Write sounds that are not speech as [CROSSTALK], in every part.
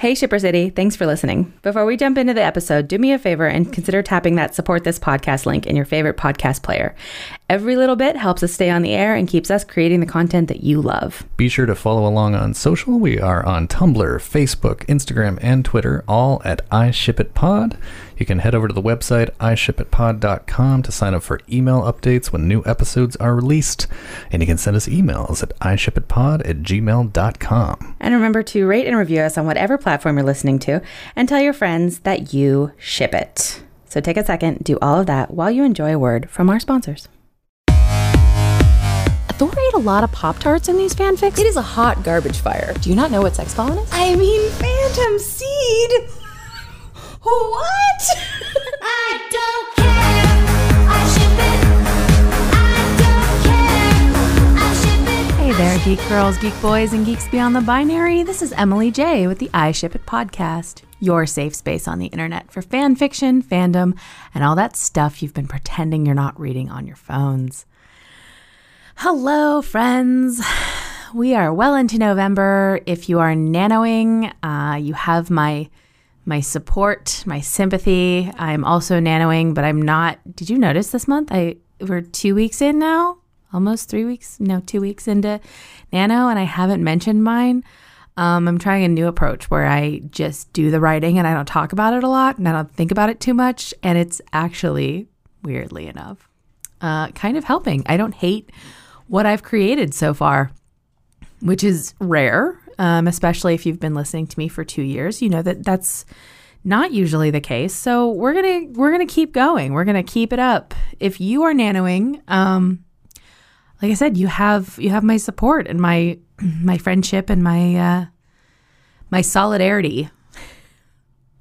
Hey, Shipper City. Thanks for listening. Before we jump into the episode, do me a favor and consider tapping that support this podcast link in your favorite podcast player. Every little bit helps us stay on the air and keeps us creating the content that you love. Be sure to follow along on social. We are on Tumblr, Facebook, Instagram, and Twitter, all at iShipItPod. You can head over to the website iShipItPod.com to sign up for email updates when new episodes are released. And you can send us emails at iShipItPod at gmail.com. And remember to rate and review us on whatever platform you're listening to and tell your friends that you ship it. So take a second, do all of that while you enjoy a word from our sponsors. Thor ate a lot of Pop Tarts in these fanfics. It is a hot garbage fire. Do you not know what sex pollen is? I mean, Phantom Seed. [LAUGHS] What? [LAUGHS] I don't care. I ship it. I don't care. I ship it. Hey there, geek girls, geek boys, and geeks beyond the binary. This is Emily J with the I Ship It podcast, your safe space on the internet for fan fiction, fandom, and all that stuff you've been pretending you're not reading on your phones. Hello, friends. We are well into November. If you are nanoing, uh, you have my my support, my sympathy. I'm also nanoing, but I'm not. Did you notice this month? I we're two weeks in now, almost three weeks. No, two weeks into nano, and I haven't mentioned mine. Um, I'm trying a new approach where I just do the writing and I don't talk about it a lot and I don't think about it too much, and it's actually weirdly enough, uh, kind of helping. I don't hate what I've created so far, which is rare, um, especially if you've been listening to me for two years. You know that that's not usually the case. So we're gonna we're gonna keep going. We're gonna keep it up. If you are nanoing, um, like I said, you have you have my support and my [CLEARS THROAT] my friendship and my uh, my solidarity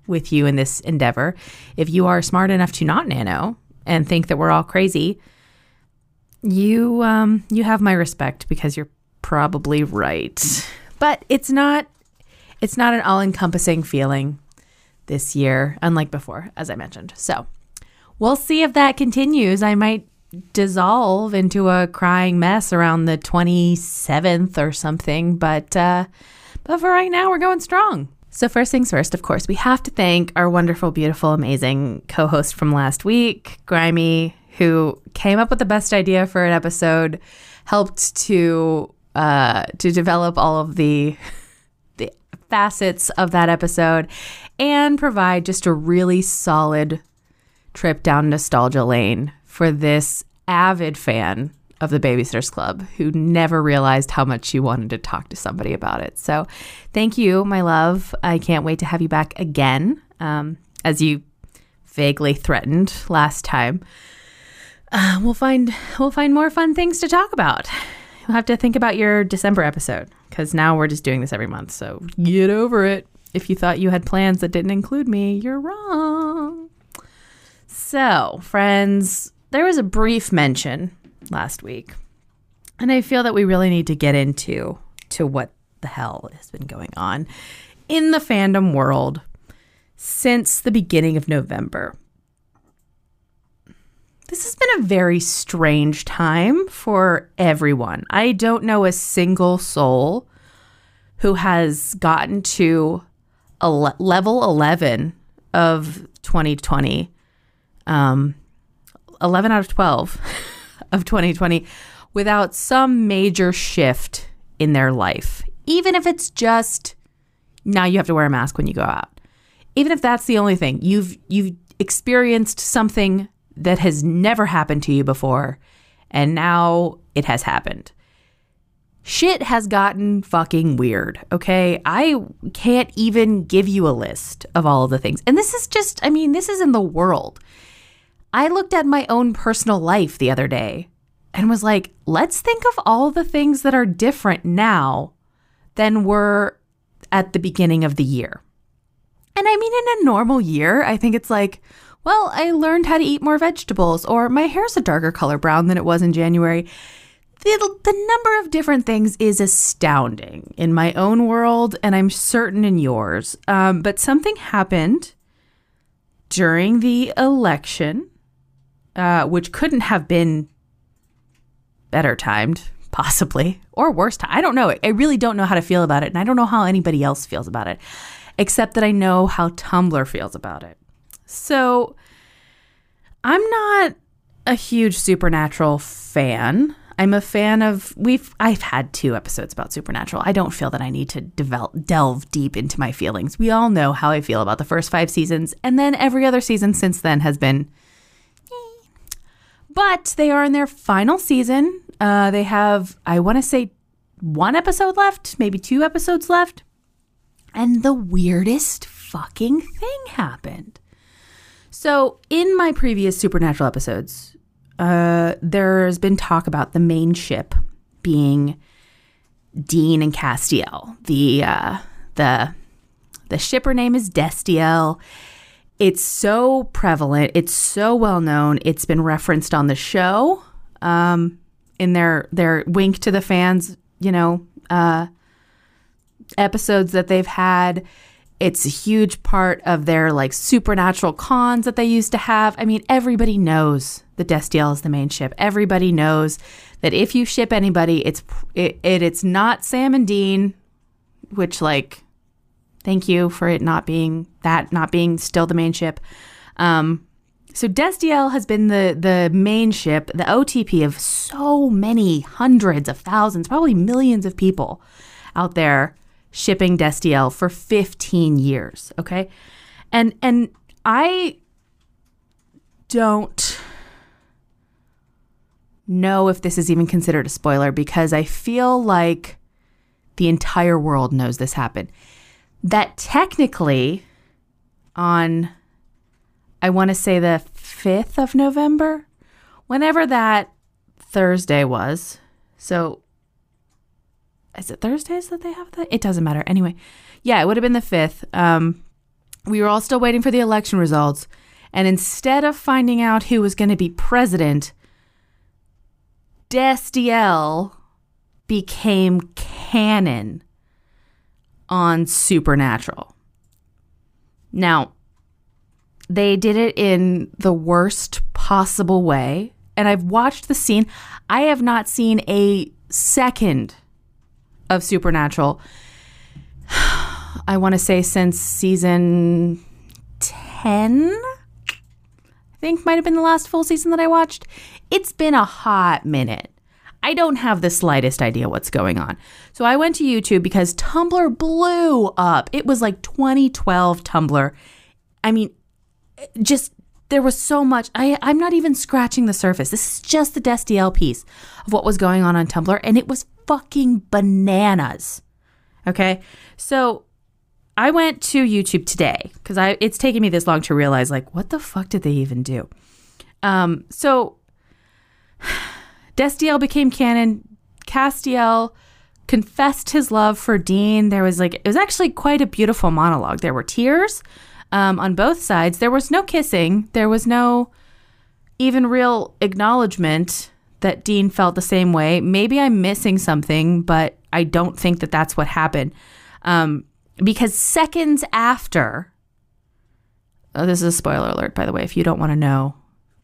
with you in this endeavor. If you are smart enough to not nano and think that we're all crazy, you um you have my respect because you're probably right. But it's not it's not an all-encompassing feeling this year unlike before as I mentioned. So, we'll see if that continues. I might dissolve into a crying mess around the 27th or something, but uh but for right now we're going strong. So first things first, of course, we have to thank our wonderful, beautiful, amazing co-host from last week, Grimy, who came up with the best idea for an episode, helped to uh, to develop all of the [LAUGHS] the facets of that episode, and provide just a really solid trip down nostalgia lane for this avid fan of the Babysitters Club who never realized how much she wanted to talk to somebody about it. So, thank you, my love. I can't wait to have you back again, um, as you vaguely threatened last time uh, we'll find we'll find more fun things to talk about. You'll have to think about your December episode because now we're just doing this every month. So get over it. If you thought you had plans that didn't include me, you're wrong. So, friends, there was a brief mention last week, and I feel that we really need to get into to what the hell has been going on in the fandom world since the beginning of November. This has been a very strange time for everyone. I don't know a single soul who has gotten to a le- level 11 of 2020, um, 11 out of 12 [LAUGHS] of 2020 without some major shift in their life. Even if it's just now you have to wear a mask when you go out. Even if that's the only thing, you've you've experienced something that has never happened to you before, and now it has happened. Shit has gotten fucking weird, okay? I can't even give you a list of all of the things. And this is just, I mean, this is in the world. I looked at my own personal life the other day and was like, let's think of all the things that are different now than were at the beginning of the year. And I mean, in a normal year, I think it's like, well, I learned how to eat more vegetables, or my hair's a darker color brown than it was in January. The, the number of different things is astounding in my own world, and I'm certain in yours. Um, but something happened during the election, uh, which couldn't have been better timed, possibly, or worse time. I don't know. I really don't know how to feel about it, and I don't know how anybody else feels about it. except that I know how Tumblr feels about it. So I'm not a huge Supernatural fan. I'm a fan of we've I've had two episodes about Supernatural. I don't feel that I need to develop delve deep into my feelings. We all know how I feel about the first 5 seasons and then every other season since then has been eh. but they are in their final season. Uh, they have, I want to say, one episode left, maybe two episodes left. And the weirdest fucking thing happened. So, in my previous Supernatural episodes, uh, there's been talk about the main ship being Dean and Castiel. The uh, the the shipper name is Destiel. It's so prevalent. It's so well known. It's been referenced on the show. Um, in their their wink to the fans, you know, uh, episodes that they've had. It's a huge part of their like supernatural cons that they used to have. I mean, everybody knows that Destiel is the main ship. Everybody knows that if you ship anybody, it's it, it it's not Sam and Dean, which like, thank you for it not being that not being still the main ship. Um, so Destiel has been the the main ship, the OTP of so many hundreds of thousands, probably millions of people out there shipping Destiel for 15 years, okay? And and I don't know if this is even considered a spoiler because I feel like the entire world knows this happened. That technically on I want to say the 5th of November, whenever that Thursday was. So, is it Thursdays that they have that? It doesn't matter. Anyway, yeah, it would have been the 5th. Um, we were all still waiting for the election results. And instead of finding out who was going to be president, Destiel became canon on Supernatural. Now, they did it in the worst possible way. And I've watched the scene. I have not seen a second of Supernatural. [SIGHS] I want to say since season 10, I think might have been the last full season that I watched. It's been a hot minute. I don't have the slightest idea what's going on. So I went to YouTube because Tumblr blew up. It was like 2012 Tumblr. I mean, just there was so much. I, I'm not even scratching the surface. This is just the Destiel piece of what was going on on Tumblr, and it was fucking bananas. Okay, so I went to YouTube today because I it's taken me this long to realize like what the fuck did they even do? Um, so [SIGHS] Destiel became canon. Castiel confessed his love for Dean. There was like it was actually quite a beautiful monologue. There were tears um, on both sides. There was no kissing. There was no even real acknowledgement that Dean felt the same way. Maybe I'm missing something, but I don't think that that's what happened. Um, because seconds after, oh, this is a spoiler alert, by the way. If you don't want to know,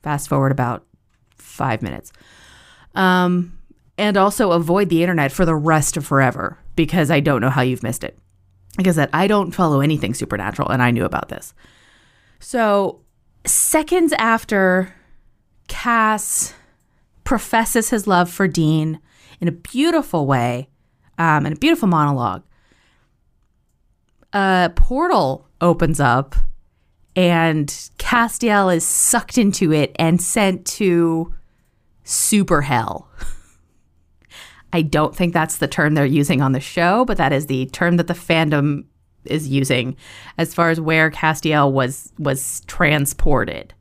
fast forward about five minutes. Um, and also avoid the internet for the rest of forever because I don't know how you've missed it. Like I said, I don't follow anything supernatural, and I knew about this. So, seconds after Cass professes his love for Dean in a beautiful way, um, in a beautiful monologue, a portal opens up, and Castiel is sucked into it and sent to super hell. [LAUGHS] I don't think that's the term they're using on the show, but that is the term that the fandom is using as far as where Castiel was was transported.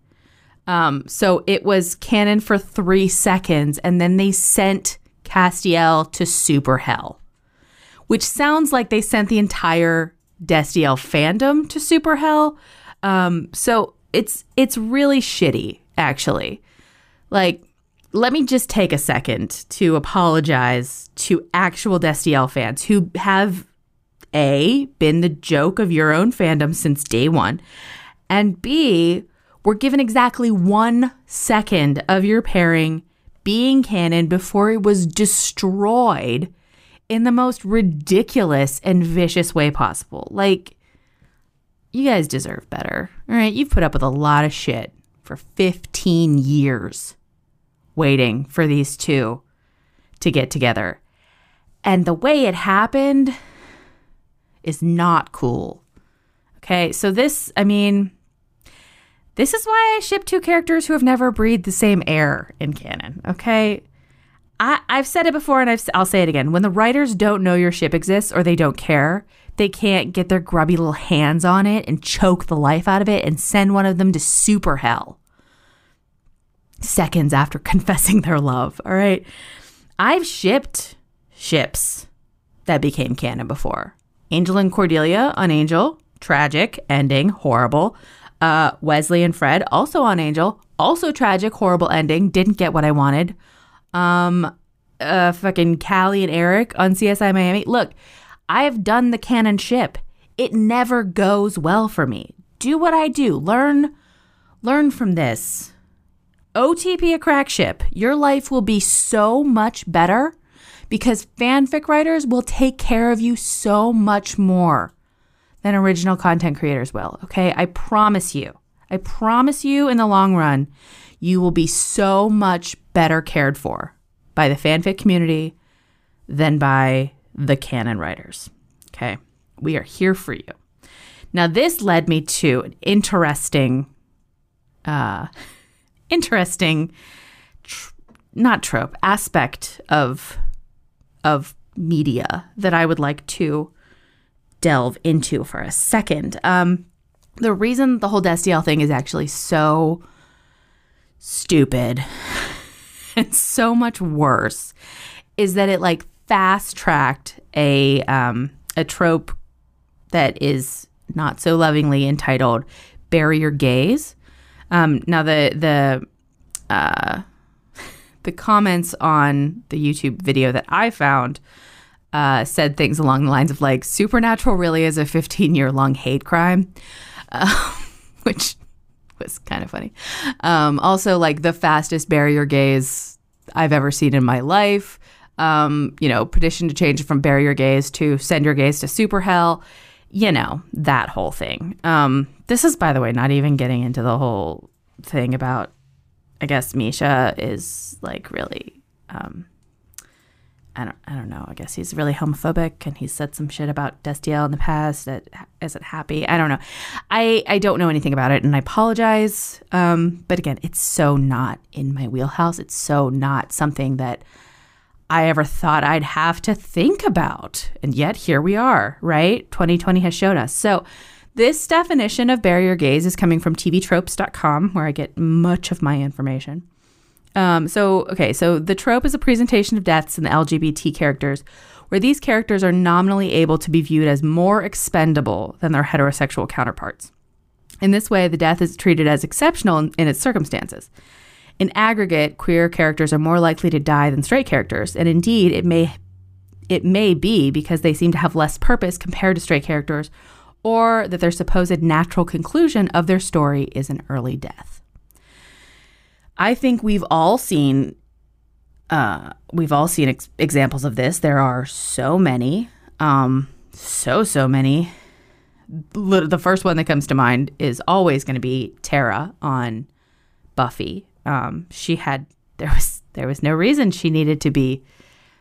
Um, so it was canon for three seconds, and then they sent Castiel to super hell, which sounds like they sent the entire Destiel fandom to super hell. Um, so it's it's really shitty, actually. Like let me just take a second to apologize to actual Destiel fans who have A, been the joke of your own fandom since day one, and B, were given exactly one second of your pairing being canon before it was destroyed in the most ridiculous and vicious way possible. Like, you guys deserve better. All right, you've put up with a lot of shit for 15 years waiting for these two to get together. And the way it happened is not cool. Okay, so this, I mean, this is why I ship two characters who have never breathed the same air in canon. Okay, I, I've said it before and I've, I'll say it again. When the writers don't know your ship exists or they don't care, they can't get their grubby little hands on it and choke the life out of it and send one of them to super hell seconds after [LAUGHS] confessing their love. All right. I've shipped ships that became canon before. Angel and Cordelia on Angel, tragic, ending, horrible. Uh, Wesley and Fred, also on Angel, also tragic, horrible ending, didn't get what I wanted. Um, uh, fucking Callie and Eric on CSI Miami. Look, I have done the canon ship. It never goes well for me. Do what I do. Learn, learn from this. OTP a crack ship. Your life will be so much better because fanfic writers will take care of you so much more than original content creators will. Okay. I promise you. I promise you in the long run, you will be so much better cared for by the fanfic community than by the canon writers. Okay. We are here for you. Now, this led me to an interesting, uh, [LAUGHS] interesting, tr- not trope, aspect of, of media that I would like to delve into for a second. Um, the reason the whole Destiel thing is actually so stupid [LAUGHS] and so much worse is that it like fast tracked a um, a trope that is not so lovingly entitled "Bury Your Gays." Um, now the the uh, [LAUGHS] the comments on the YouTube video that I found uh, said things along the lines of like "Supernatural really is a 15 year long hate crime," uh, [LAUGHS] which was kind of funny. Um, also, like the fastest bury your gays I've ever seen in my life. Um, you know, petition to change from bury your gays to send your gaze to super hell. You know, that whole thing. Um, this is, by the way, not even getting into the whole thing about, I guess, Misha is like really, um, I don't, I don't know. I guess he's really homophobic and he's said some shit about Destiel in the past that isn't happy. I don't know. I, I don't know anything about it and I apologize. Um, but again, it's so not in my wheelhouse. It's so not something that I ever thought I'd have to think about. And yet here we are, right? 2020 has showed us. So this definition of bury your gays is coming from tvtropes.com, where I get much of my information. Um, so, okay, so the trope is a presentation of deaths in the LGBT characters, where these characters are nominally able to be viewed as more expendable than their heterosexual counterparts. In this way, the death is treated as exceptional in, in its circumstances. In aggregate, queer characters are more likely to die than straight characters, and indeed, it may it may be because they seem to have less purpose compared to straight characters, or that their supposed natural conclusion of their story is an early death. I think we've all seen uh, we've all seen ex- examples of this. There are so many, um, so so many. The first one that comes to mind is always going to be Tara on Buffy. Um, she had there was there was no reason she needed to be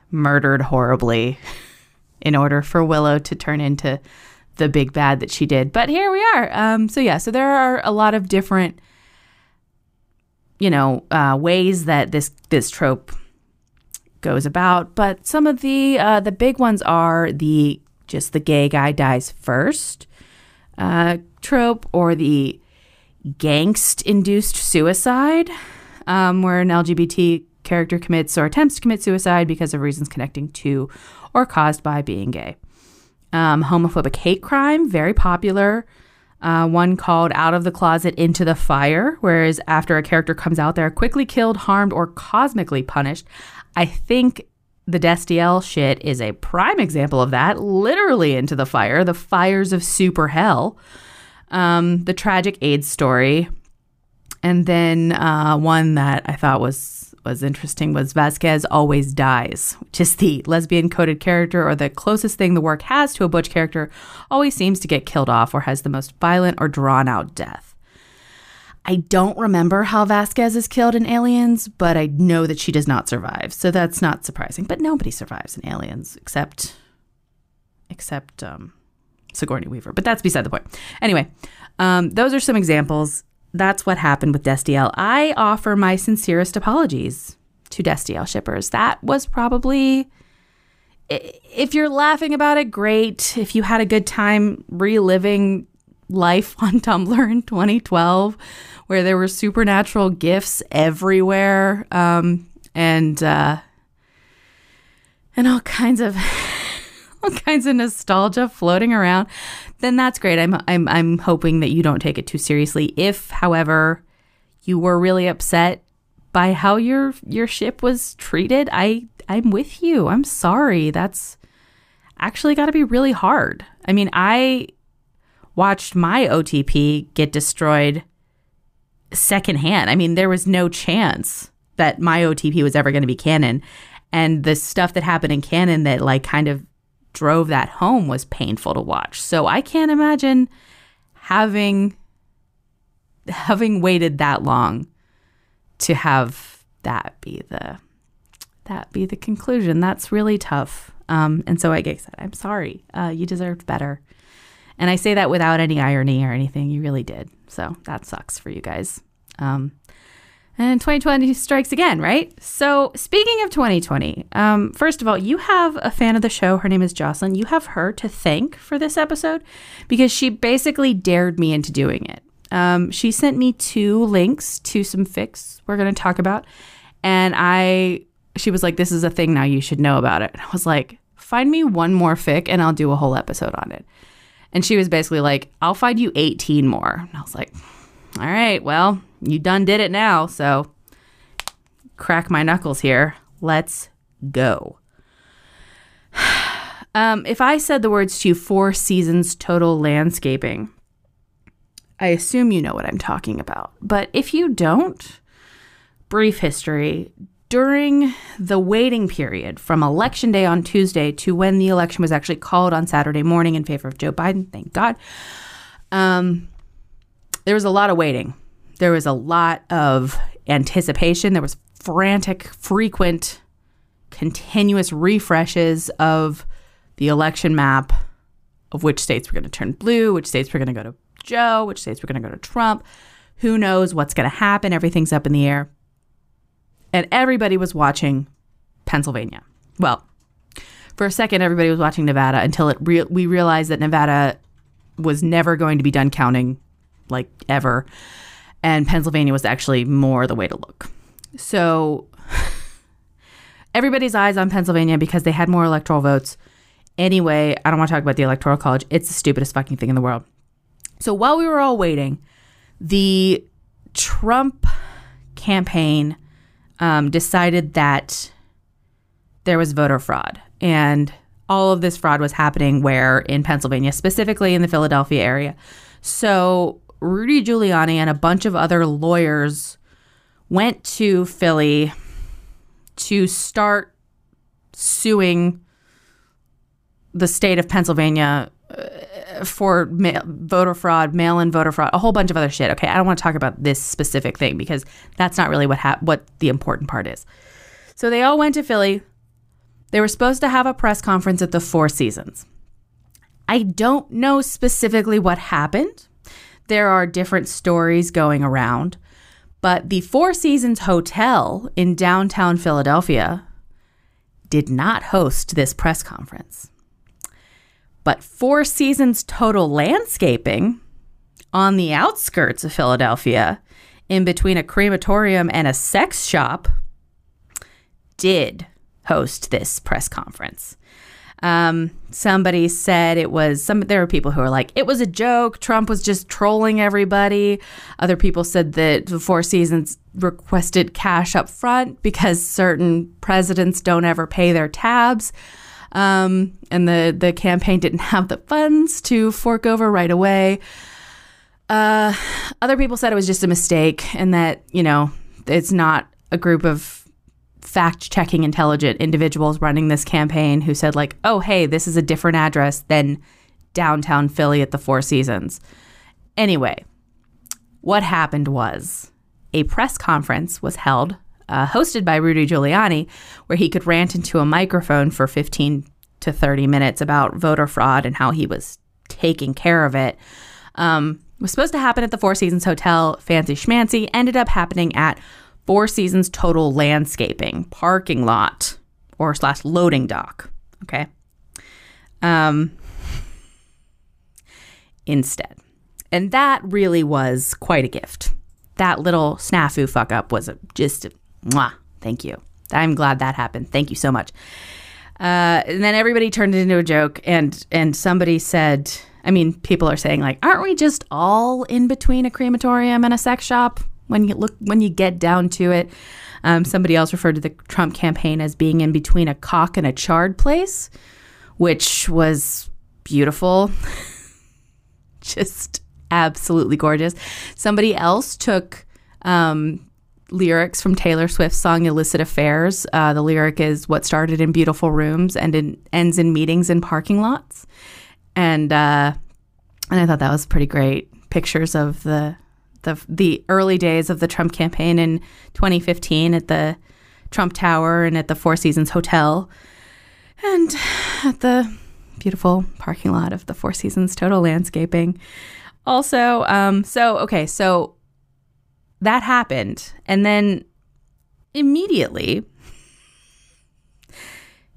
murdered horribly [LAUGHS] in order for Willow to turn into the big bad that she did. But here we are. Um, so yeah, so there are a lot of different you know uh, ways that this this trope goes about, but some of the uh, the big ones are the just the gay guy dies first uh, trope or the gangst induced suicide, um, where an LGBT character commits or attempts to commit suicide because of reasons connecting to or caused by being gay. Um, homophobic hate crime, very popular. Uh, one called Out of the Closet into the Fire, whereas after a character comes out, they're quickly killed, harmed, or cosmically punished. I think the Destiel shit is a prime example of that. Literally into the fire, the fires of super hell. Um, the tragic AIDS story, and then uh, one that I thought was was interesting was Vasquez always dies, which is the lesbian coded character or the closest thing the work has to a butch character, always seems to get killed off or has the most violent or drawn out death. I don't remember how Vasquez is killed in Aliens, but I know that she does not survive. So that's not surprising. But nobody survives in Aliens except except um, Sigourney Weaver. But that's beside the point. Anyway, um, those are some examples. That's what happened with Destiel. I offer my sincerest apologies to Destiel shippers. That was probably, if you're laughing about it, great. If you had a good time reliving life [LAUGHS] on Tumblr in 2012, where there were supernatural gifts everywhere, um, and uh, and all kinds of [LAUGHS] all kinds of nostalgia floating around, then that's great. I'm I'm I'm hoping that you don't take it too seriously. If, however, you were really upset by how your your ship was treated, I I'm with you. I'm sorry. That's actually got to be really hard. I mean, I watched my OTP get destroyed secondhand. I mean, there was no chance that my OTP was ever going to be canon. And the stuff that happened in canon that like kind of drove that home was painful to watch. So I can't imagine having having waited that long to have that be the that be the conclusion. That's really tough. Um, and so I guess I'm sorry. Uh, you deserved better. And I say that without any irony or anything. You really did. So that sucks for you guys. Um, and 2020 strikes again, right? So, speaking of 2020, um, first of all, you have a fan of the show. Her name is Jocelyn. You have her to thank for this episode because she basically dared me into doing it. Um, she sent me two links to some fics we're going to talk about. And I, she was like, This is a thing now. You should know about it. And I was like, Find me one more fic and I'll do a whole episode on it. And she was basically like, I'll find you 18 more. And I was like, all right, well, you done did it now. So crack my knuckles here. Let's go. [SIGHS] Um, if I said the words to four seasons total landscaping, I assume you know what I'm talking about. But if you don't, brief history. During the waiting period from election day on Tuesday to when the election was actually called on Saturday morning in favor of Joe Biden, thank God, um, there was a lot of waiting. There was a lot of anticipation. There was frantic, frequent, continuous refreshes of the election map of which states were going to turn blue, which states were going to go to Joe, which states were going to go to Trump. Who knows what's going to happen? Everything's up in the air. And everybody was watching Pennsylvania. Well, for a second, everybody was watching Nevada until it re- we realized that Nevada was never going to be done counting, like ever. And Pennsylvania was actually more the way to look. So [LAUGHS] everybody's eyes on Pennsylvania because they had more electoral votes. Anyway, I don't want to talk about the Electoral College. It's the stupidest fucking thing in the world. So while we were all waiting, the Trump campaign um, decided that there was voter fraud. And all of this fraud was happening where in Pennsylvania, specifically in the Philadelphia area. So Rudy Giuliani and a bunch of other lawyers went to Philly to start suing the state of Pennsylvania uh, for voter fraud, mail-in voter fraud, a whole bunch of other shit. Okay, I don't want to talk about this specific thing because that's not really what hap- what the important part is. So they all went to Philly. They were supposed to have a press conference at the Four Seasons. I don't know specifically what happened. There are different stories going around, but the Four Seasons Hotel in downtown Philadelphia did not host this press conference. But Four Seasons Total Landscaping on the outskirts of Philadelphia, in between a crematorium and a sex shop, did host this press conference. Um, somebody said it was some. There were people who were like, it was a joke. Trump was just trolling everybody. Other people said that the Four Seasons requested cash up front because certain presidents don't ever pay their tabs, um, and the the campaign didn't [LAUGHS] have the funds to fork over right away. Uh, other people said it was just a mistake and that you know it's not a group of fact checking intelligent individuals running this campaign who said like, "Oh, hey, this is a different address than downtown Philly at the Four Seasons." Anyway, what happened was a press conference was held, uh, hosted by Rudy Giuliani, where he could rant into a microphone for 15 to 30 minutes about voter fraud and how he was taking care of it. Um, it was supposed to happen at the Four Seasons Hotel, fancy schmancy, ended up happening at Four Seasons Total Landscaping parking lot or slash loading dock. Okay. Um, instead. And that really was quite a gift. That little snafu fuck up was just, a, mwah, thank you. I'm glad that happened. Thank you so much. Uh, and then everybody turned it into a joke, and and somebody said, I mean, people are saying like, aren't we just all in between a crematorium and a sex shop when you look when you get down to it? Um, somebody else referred to the Trump campaign as being in between a cock and a charred place, which was beautiful. [LAUGHS] just absolutely gorgeous. Somebody else took um, lyrics from Taylor Swift's song "Illicit Affairs." Uh, the lyric is "What started in beautiful rooms and in, ends in meetings and parking lots," and uh, and I thought that was pretty great. Pictures of the the the early days of the Trump campaign in 2015 at the Trump Tower and at the Four Seasons Hotel, and at the beautiful parking lot of the Four Seasons Total Landscaping. Also, um, so okay, so that happened, and then immediately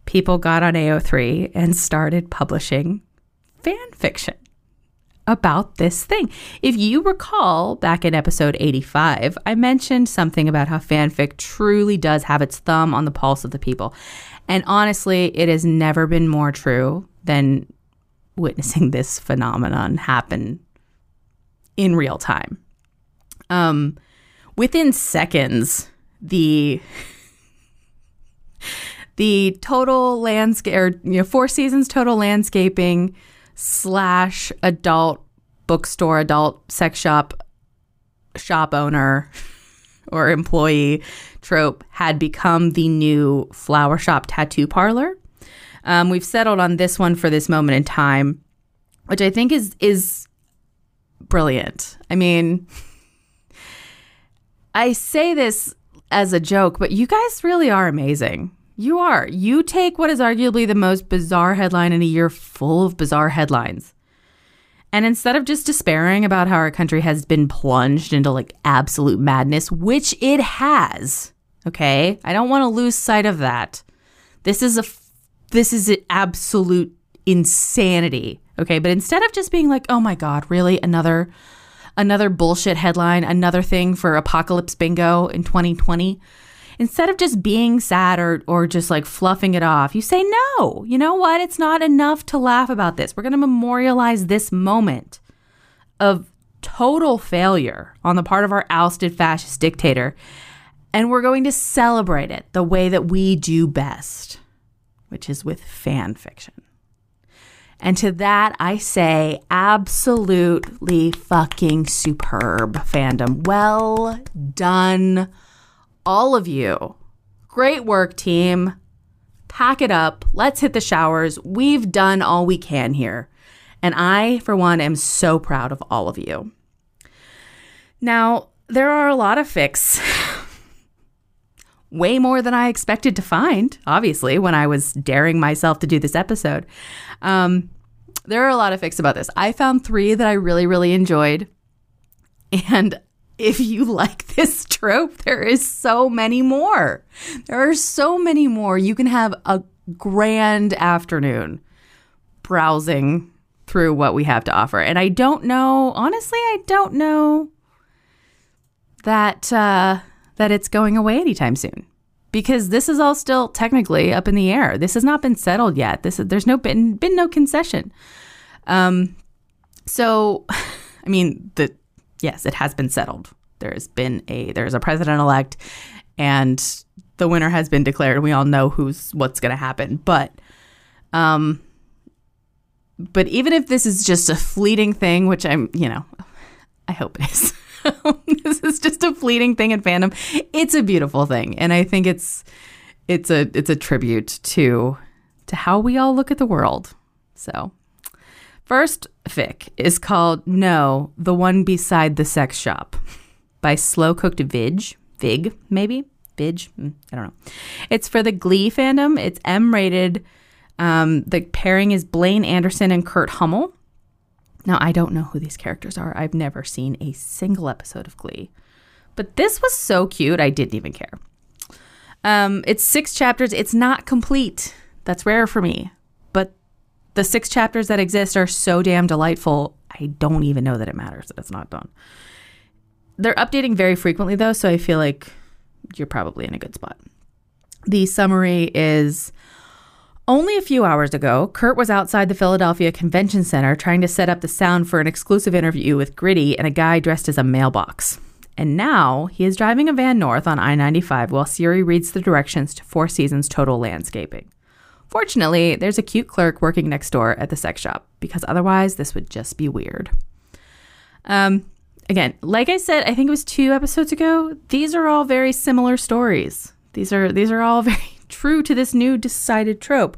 people got on AO3 and started publishing fan fiction about this thing. If you recall back in episode 85, I mentioned something about how fanfic truly does have its thumb on the pulse of the people. And honestly, it has never been more true than witnessing [LAUGHS] this phenomenon happen in real time. Um, within seconds, the [LAUGHS] the total landscape or you know four seasons total landscaping slash adult bookstore adult sex shop shop owner [LAUGHS] or employee trope had become the new flower shop tattoo parlor um, we've settled on this one for this moment in time which i think is is brilliant i mean [LAUGHS] I say this as a joke, but you guys really are amazing. You are. You take what is arguably the most bizarre headline in a year full of bizarre headlines. And instead of just despairing about how our country has been plunged into like absolute madness, which it has, okay? I don't want to lose sight of that. This is a this is an absolute insanity, okay? But instead of just being like, "Oh my god, really another another bullshit headline, another thing for apocalypse bingo in 2020. Instead of just being sad or, or just like fluffing it off, you say, no, you know what? It's not enough to laugh about this. We're going to memorialize this moment of total failure on the part of our ousted fascist dictator. And we're going to celebrate it the way that we do best, which is with fan fiction. And to that, I say absolutely fucking superb fandom. Well done, all of you. Great work, team. Pack it up. Let's hit the showers. We've done all we can here. And I, for one, am so proud of all of you. Now, there are a lot of fics. [LAUGHS] Way more than I expected to find, obviously, when I was daring myself to do this episode. Um, there are a lot of fics about this. I found three that I really, really enjoyed. [LAUGHS] And if you [LAUGHS] like this trope, there is so many more. There are so many more. You can have a grand afternoon browsing through what we have to offer. And I don't know, honestly, I don't know that uh, that it's going away anytime soon. Because this is all still technically up in the air. This has not been settled yet. This there's no been been no concession. Um, so, [LAUGHS] I mean, the yes, it has been settled. There has been a there's a president elect, and the winner has been declared. We all know who's what's going to happen, but um, but even if this is just a fleeting thing, which I'm, you know, I hope it is. [LAUGHS] this is just a fleeting thing in fandom. It's a beautiful thing, and I think it's it's a it's a tribute to to how we all look at the world. So, first fic is called No, the one beside the sex shop by Slow Cooked Vig, Vig maybe Vig, Mm, I don't know. It's for the Glee fandom. It's M rated. Um, the pairing is Blaine Anderson and Kurt Hummel. Now, I don't know who these characters are. I've never seen a single episode of Glee. But this was so cute, I didn't even care. Um, it's six chapters. It's not complete. That's rare for me. The six chapters that exist are so damn delightful. I don't even know that it matters that it's not done. They're updating very frequently, though, so I feel like you're probably in a good spot. The summary is only a few hours ago, Kurt was outside the Philadelphia Convention Center trying to set up the sound for an exclusive interview with Gritty and a guy dressed as a mailbox. And now he is driving a van north on I 95 while Siri reads the directions to Four Seasons Total Landscaping. Fortunately, there's a cute clerk working next door at the sex shop because otherwise this would just be weird. Um, again, like I said, I think it was two episodes ago. These are all very similar stories. These are these are all [LAUGHS] very true to this new decided trope,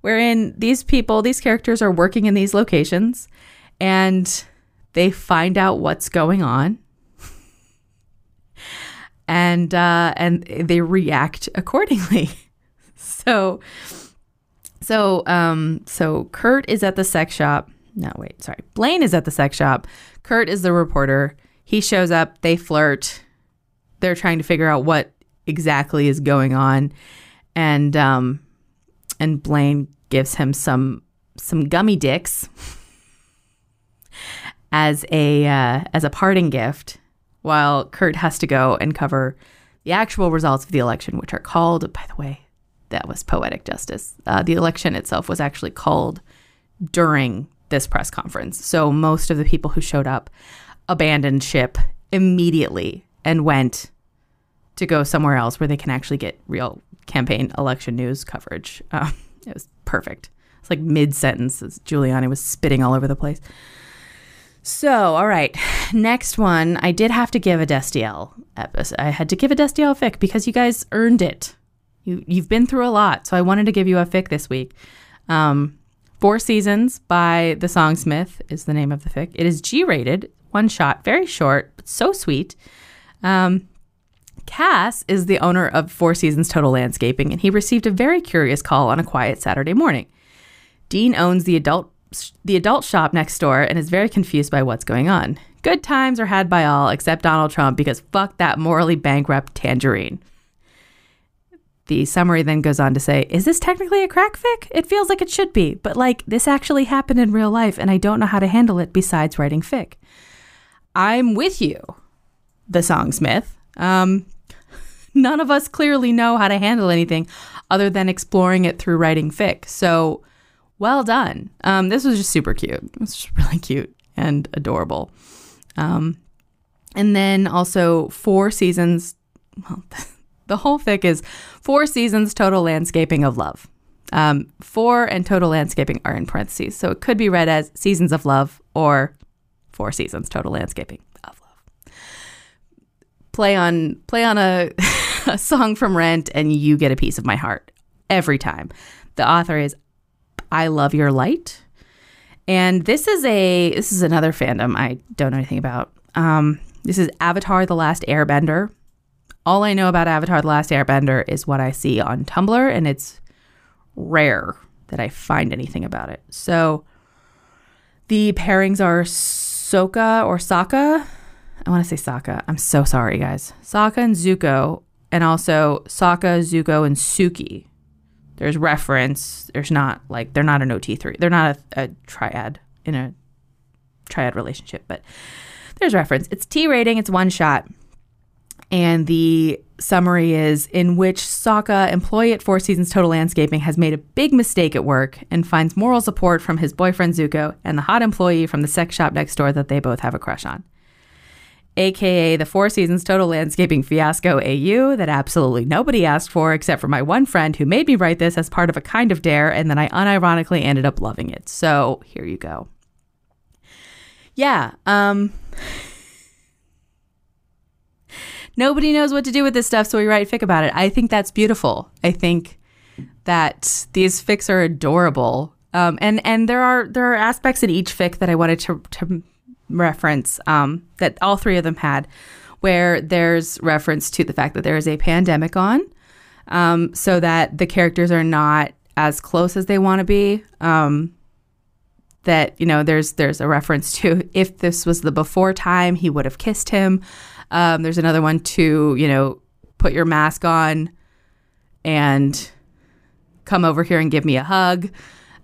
wherein these people, these characters, are working in these locations, and they find out what's going on, [LAUGHS] and uh, and they react accordingly. [LAUGHS] so, so um, so Kurt is at the sex shop. No, wait, sorry. Blaine is at the sex shop. Kurt is the reporter. He shows up. They flirt. They're trying to figure out what exactly is going on, and um, and Blaine gives him some some gummy dicks [LAUGHS] as a uh, as a parting gift, while Kurt has to go and cover the actual results of the election, which are called. By the way, that was poetic justice. Uh, the election itself was actually called during this press conference. So most of the people who showed up abandoned ship immediately and went to go somewhere else where they can actually get real campaign election news coverage. Um, it was perfect. It's like mid sentence Giuliani was spitting all over the place. So, all right, next one. I did have to give a Destiel episode. I had to give a Destiel fic because you guys earned it. You you've been through a lot, so I wanted to give you a fic this week. Um, Four Seasons by The Songsmith is the name of the fic. It is G rated, one shot, very short, but so sweet. Um, Cass is the owner of Four Seasons Total Landscaping, and he received a very curious call on a quiet Saturday morning. Dean owns the adult the adult shop next door and is very confused by what's going on. Good times are had by all except Donald Trump because fuck that morally bankrupt tangerine. The summary then goes on to say, Is this technically a crack fic? It feels like it should be, but like this actually happened in real life and I don't know how to handle it besides writing fic. I'm with you, the songsmith. Um, [LAUGHS] none of us clearly know how to handle anything other than exploring it through writing fic. So, well done. Um, this was just super cute. It was just [LAUGHS] really cute and adorable. Um, and then also four seasons. Well, [LAUGHS] the whole fic is four seasons total landscaping of love. Um, four and total landscaping are in parentheses, so it could be read as seasons of love or four seasons total landscaping of love. Play on play on a, [LAUGHS] a song from Rent, and you get a piece of my heart every time. The author is I Love Your Light. And this is a this is another fandom I don't know anything about. Um, this is Avatar: The Last Airbender. All I know about Avatar: The Last Airbender is what I see on Tumblr, and it's rare that I find anything about it. So the pairings are Soka or Sokka. I want to say Sokka. I'm so sorry, guys. Sokka and Zuko, and also Sokka, Zuko, and Suki. There's reference. There's not like they're not an OT3. They're not a, a triad in a triad relationship, but there's reference. It's T rating. It's one shot. And the summary is in which Sokka, employee at Four Seasons Total Landscaping, has made a big mistake at work and finds moral support from his boyfriend Zuko and the hot employee from the sex shop next door that they both have a crush on. AKA the Four Seasons Total Landscaping Fiasco AU that absolutely nobody asked for except for my one friend who made me write this as part of a kind of dare, and then I unironically ended up loving it. So here you go. Yeah, um, nobody knows what to do with this stuff, so we write fic about it. I think that's beautiful. I think that these fics are adorable. Um, and and there are there are aspects in each fic that I wanted to to reference um, that all three of them had, where there's reference to the fact that there is a pandemic on, um, so that the characters are not as close as they want to be. Um, that you know there's there's a reference to if this was the before time he would have kissed him um, there's another one to you know put your mask on and come over here and give me a hug.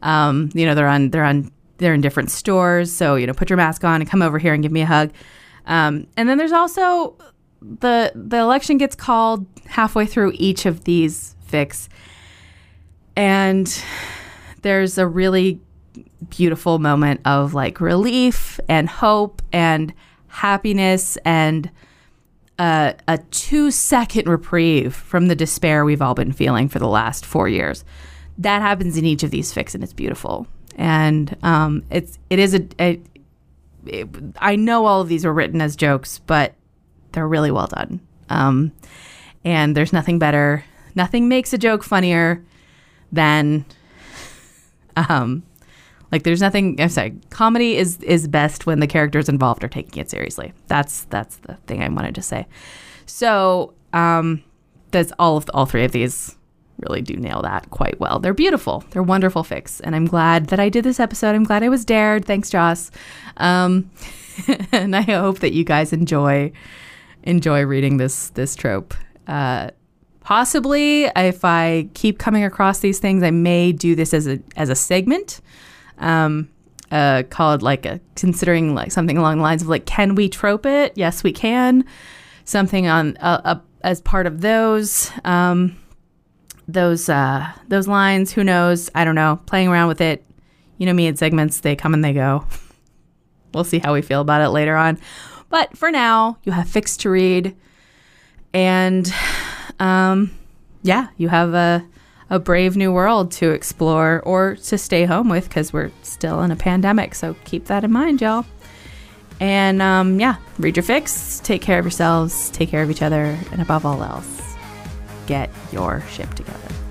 Um, you know they're on they're on they're in different stores. So you know put your mask on and come over here and give me a hug. Um, and then there's also the the election gets called halfway through each of these fics and there's a really beautiful moment of like relief and hope and happiness and a, a two second reprieve from the despair we've all been feeling for the last four years. That happens in each of these fics, and it's beautiful. And um, it's it is a, a it, I know all of these were written as jokes, but they're really well done. Um, and there's nothing better, nothing makes a joke funnier than [LAUGHS] um, like there's nothing I'm sorry, comedy is is best when the characters involved are taking it seriously. That's that's the thing I wanted to say. So, um that's all of all three of these really do nail that quite well. They're beautiful. They're wonderful fics, And I'm glad that I did this episode. I'm glad I was dared. Thanks, Joss. Um, [LAUGHS] and I hope that you guys enjoy enjoy reading this this trope. Uh, possibly, if I keep coming across these things, I may do this as a as a segment um, uh, called like a considering like something along the lines of like, can we trope it? Yes, we can. Something on uh, uh, as part of those um, those uh, those lines. Who knows? I don't know. Playing around with it. You know me in segments. They come and they go. [LAUGHS] we'll see how we feel about it later on. But for now, you have fixed to read, and [SIGHS] um, yeah, you have a a brave new world to explore or to stay home with because we're still in a pandemic. So keep that in mind, y'all. And um, yeah, read your fics, take care of yourselves, take care of each other, and above all else, get your ship together.